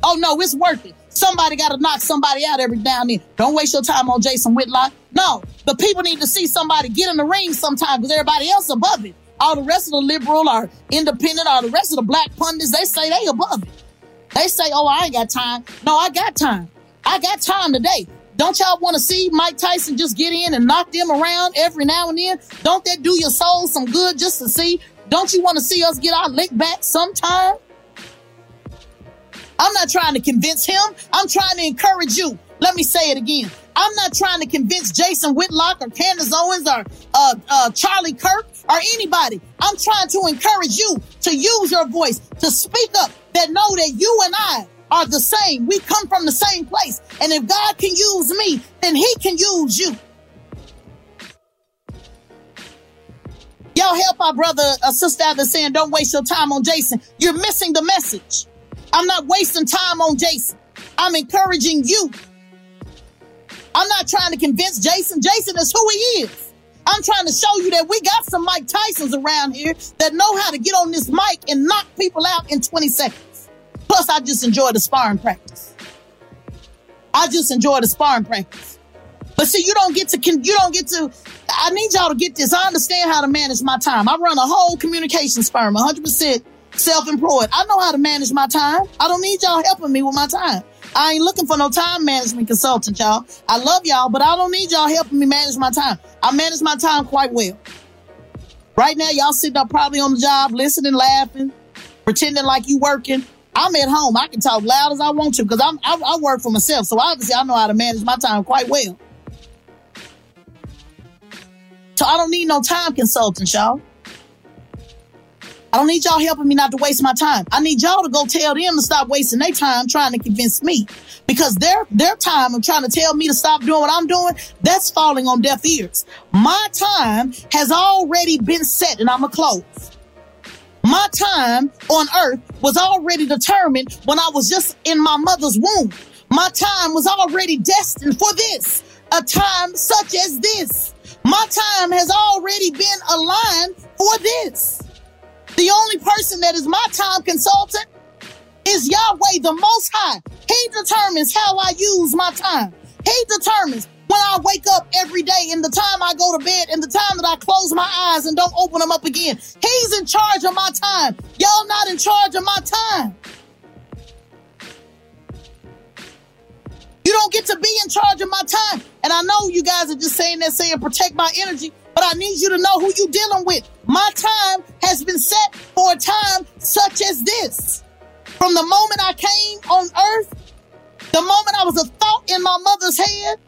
Oh no, it's worth it. Somebody got to knock somebody out every now and then. Don't waste your time on Jason Whitlock. No, the people need to see somebody get in the ring sometime because everybody else above it. All the rest of the liberal or independent or the rest of the black pundits, they say they above it. They say, oh, I ain't got time. No, I got time. I got time today. Don't y'all want to see Mike Tyson just get in and knock them around every now and then? Don't that do your soul some good just to see? Don't you want to see us get our lick back sometime? I'm not trying to convince him. I'm trying to encourage you. Let me say it again. I'm not trying to convince Jason Whitlock or Candace Owens or uh, uh, Charlie Kirk or anybody. I'm trying to encourage you to use your voice to speak up that know that you and I are the same. We come from the same place. And if God can use me, then he can use you. Y'all help our brother or sister out there saying, don't waste your time on Jason. You're missing the message. I'm not wasting time on Jason. I'm encouraging you. I'm not trying to convince Jason. Jason is who he is. I'm trying to show you that we got some Mike Tysons around here that know how to get on this mic and knock people out in 20 seconds. Plus, I just enjoy the sparring practice. I just enjoy the sparring practice. But see, you don't get to, you don't get to, I need y'all to get this. I understand how to manage my time. I run a whole communications firm, 100% self-employed. I know how to manage my time. I don't need y'all helping me with my time. I ain't looking for no time management consultant, y'all. I love y'all, but I don't need y'all helping me manage my time. I manage my time quite well. Right now, y'all sitting up probably on the job, listening, laughing, pretending like you working. I'm at home. I can talk loud as I want to because I'm I, I work for myself. So obviously, I know how to manage my time quite well. So I don't need no time consultants, y'all. I don't need y'all helping me not to waste my time. I need y'all to go tell them to stop wasting their time trying to convince me because their, their time of trying to tell me to stop doing what I'm doing, that's falling on deaf ears. My time has already been set and I'm a close. My time on earth was already determined when I was just in my mother's womb. My time was already destined for this, a time such as this. My time has already been aligned for this. The only person that is my time consultant is Yahweh, the Most High. He determines how I use my time. He determines when I wake up every day and the time I go to bed and the time that I close my eyes and don't open them up again. He's in charge of my time. Y'all not in charge of my time. You don't get to be in charge of my time. And I know you guys are just saying that, saying protect my energy, but I need you to know who you're dealing with. My time has been set for a time such as this. From the moment I came on earth, the moment I was a thought in my mother's head,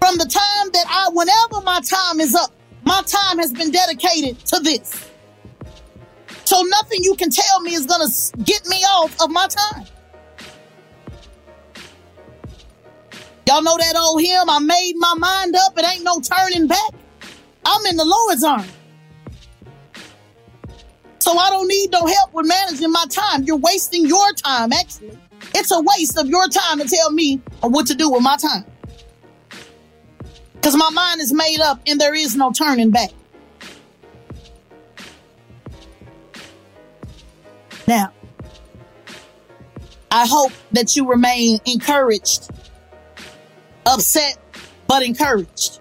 from the time that I, whenever my time is up, my time has been dedicated to this. So nothing you can tell me is going to get me off of my time. Y'all know that old hymn, I made my mind up, it ain't no turning back. I'm in the Lord's army. So I don't need no help with managing my time. You're wasting your time, actually. It's a waste of your time to tell me what to do with my time. Because my mind is made up and there is no turning back. Now, I hope that you remain encouraged upset, but encouraged.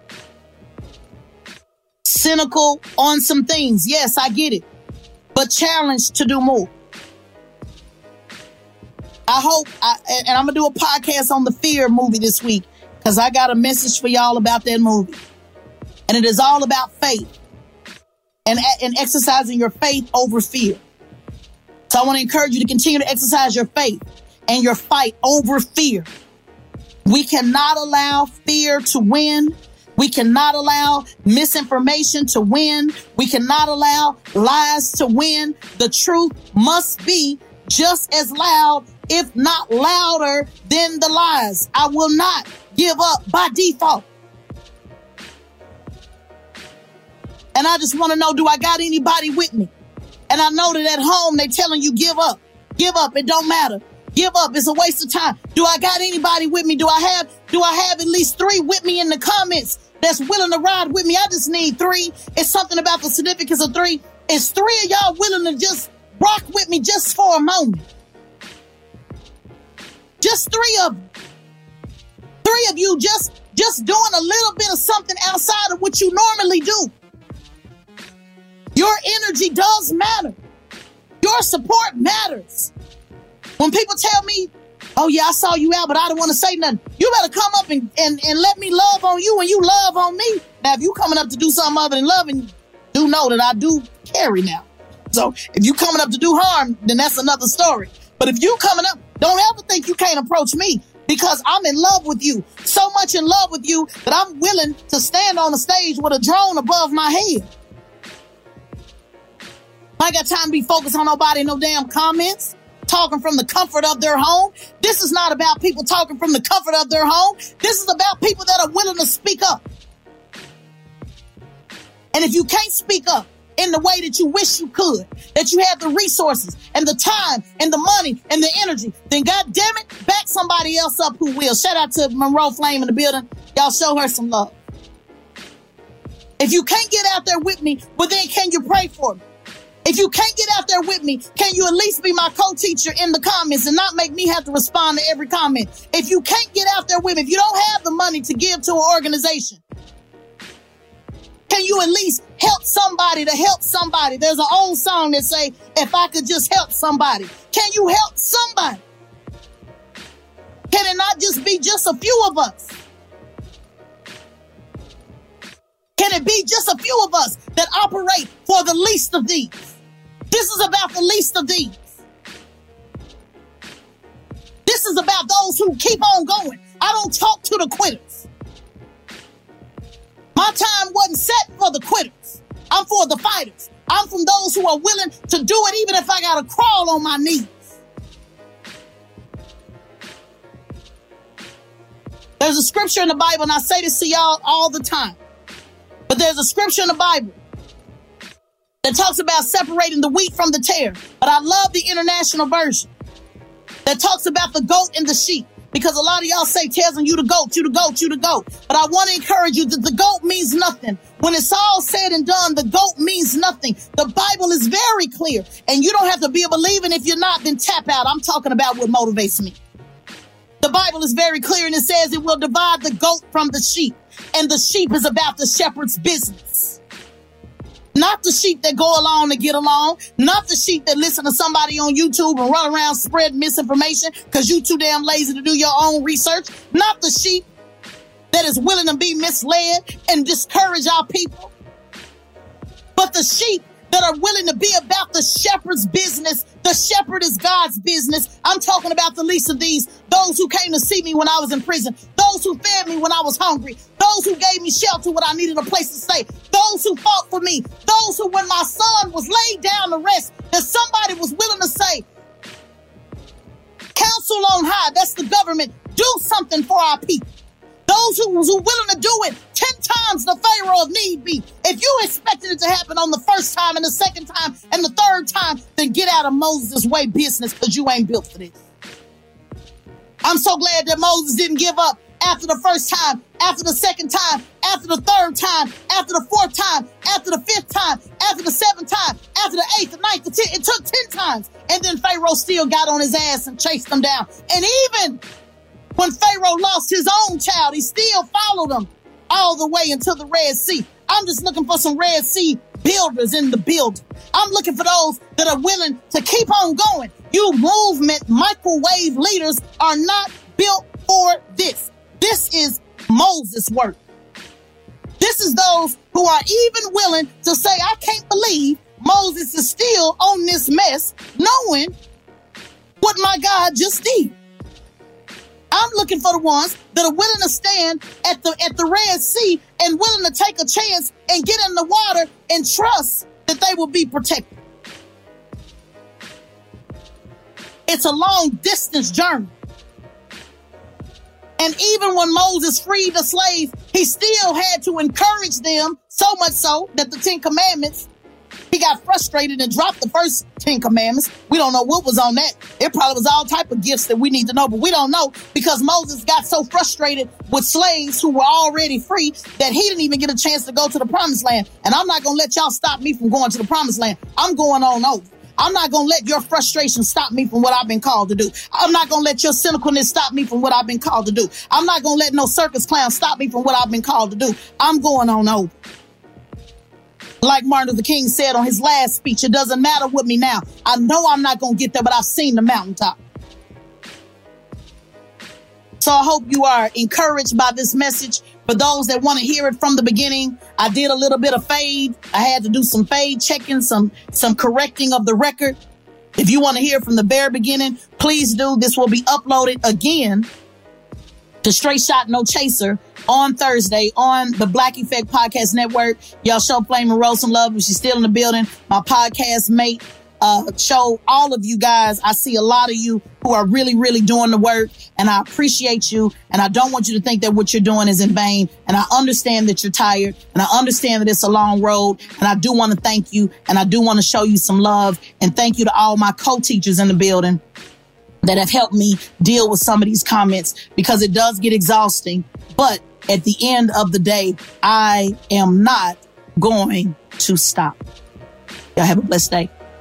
Cynical on some things. Yes, I get it, but challenged to do more. I hope, I, and I'm gonna do a podcast on the Fear movie this week because I got a message for y'all about that movie, and it is all about faith and and exercising your faith over fear. So I want to encourage you to continue to exercise your faith and your fight over fear. We cannot allow fear to win. We cannot allow misinformation to win. We cannot allow lies to win. The truth must be just as loud, if not louder than the lies. I will not give up by default. And I just want to know, do I got anybody with me? And I know that at home they telling you give up. Give up. It don't matter give up. It's a waste of time. Do I got anybody with me? Do I have, do I have at least three with me in the comments that's willing to ride with me? I just need three. It's something about the significance of three. It's three of y'all willing to just rock with me just for a moment? Just three of. Three of you just, just doing a little bit of something outside of what you normally do. Your energy does matter. Your support matters. When people tell me, oh yeah, I saw you out, but I don't want to say nothing. You better come up and, and, and let me love on you and you love on me. Now, if you coming up to do something other than loving, do know that I do carry now. So if you coming up to do harm, then that's another story. But if you coming up, don't ever think you can't approach me because I'm in love with you. So much in love with you that I'm willing to stand on the stage with a drone above my head. I got time to be focused on nobody, no damn comments talking from the comfort of their home. This is not about people talking from the comfort of their home. This is about people that are willing to speak up. And if you can't speak up in the way that you wish you could, that you have the resources and the time and the money and the energy, then God damn it, back somebody else up who will. Shout out to Monroe Flame in the building. Y'all show her some love. If you can't get out there with me, well then can you pray for me? If you can't get out there with me, can you at least be my co-teacher in the comments and not make me have to respond to every comment? If you can't get out there with me, if you don't have the money to give to an organization, can you at least help somebody to help somebody? There's an old song that say, if I could just help somebody. Can you help somebody? Can it not just be just a few of us? Can it be just a few of us that operate for the least of these? This is about the least of these. This is about those who keep on going. I don't talk to the quitters. My time wasn't set for the quitters. I'm for the fighters. I'm from those who are willing to do it even if I gotta crawl on my knees. There's a scripture in the Bible, and I say this to y'all all the time. But there's a scripture in the Bible that talks about separating the wheat from the tare. But I love the international version that talks about the goat and the sheep. Because a lot of y'all say, Tezlyn, you the goat, you the goat, you the goat. But I want to encourage you that the goat means nothing. When it's all said and done, the goat means nothing. The Bible is very clear. And you don't have to be a believer. If you're not, then tap out. I'm talking about what motivates me. The Bible is very clear and it says it will divide the goat from the sheep. And the sheep is about the shepherd's business. Not the sheep that go along to get along. Not the sheep that listen to somebody on YouTube and run around spreading misinformation because you too damn lazy to do your own research. Not the sheep that is willing to be misled and discourage our people. But the sheep that are willing to be about the shepherd's business. The shepherd is God's business. I'm talking about the least of these. Those who came to see me when I was in prison. Those who fed me when I was hungry. Those who gave me shelter when I needed a place to stay. Those who fought for me. Those who, when my son was laid down to rest, that somebody was willing to say, Council on high, that's the government, do something for our people. Those who was willing to do it 10 times the Pharaoh of need be. If you expected it to happen on the first time and the second time and the third time, then get out of Moses' way business because you ain't built for this. I'm so glad that Moses didn't give up after the first time, after the second time, after the third time, after the fourth time, after the fifth time, after the seventh time, after the eighth, the ninth, the tenth. It took 10 times. And then Pharaoh still got on his ass and chased them down. And even when Pharaoh lost his own child, he still followed them all the way until the Red Sea. I'm just looking for some Red Sea builders in the building. I'm looking for those that are willing to keep on going. You movement microwave leaders are not built for this. This is Moses' work. This is those who are even willing to say, I can't believe Moses is still on this mess, knowing what my God just did. I'm looking for the ones that are willing to stand at the at the Red Sea and willing to take a chance and get in the water and trust that they will be protected. It's a long distance journey. And even when Moses freed the slaves, he still had to encourage them so much so that the Ten Commandments he got frustrated and dropped the first Ten Commandments. We don't know what was on that. It probably was all type of gifts that we need to know, but we don't know because Moses got so frustrated with slaves who were already free that he didn't even get a chance to go to the promised land. And I'm not going to let y'all stop me from going to the promised land. I'm going on over. I'm not going to let your frustration stop me from what I've been called to do. I'm not going to let your cynicalness stop me from what I've been called to do. I'm not going to let no circus clown stop me from what I've been called to do. I'm going on over. Like Martin Luther King said on his last speech, it doesn't matter with me now. I know I'm not going to get there, but I've seen the mountaintop. So I hope you are encouraged by this message. For those that want to hear it from the beginning, I did a little bit of fade. I had to do some fade checking, some, some correcting of the record. If you want to hear from the very beginning, please do. This will be uploaded again to Straight Shot No Chaser on Thursday on the Black Effect Podcast Network. Y'all show Flame and Rose some love she's still in the building. My podcast mate, uh, show all of you guys. I see a lot of you who are really, really doing the work and I appreciate you. And I don't want you to think that what you're doing is in vain. And I understand that you're tired and I understand that it's a long road. And I do want to thank you and I do want to show you some love and thank you to all my co-teachers in the building that have helped me deal with some of these comments because it does get exhausting. But at the end of the day, I am not going to stop. Y'all have a blessed day.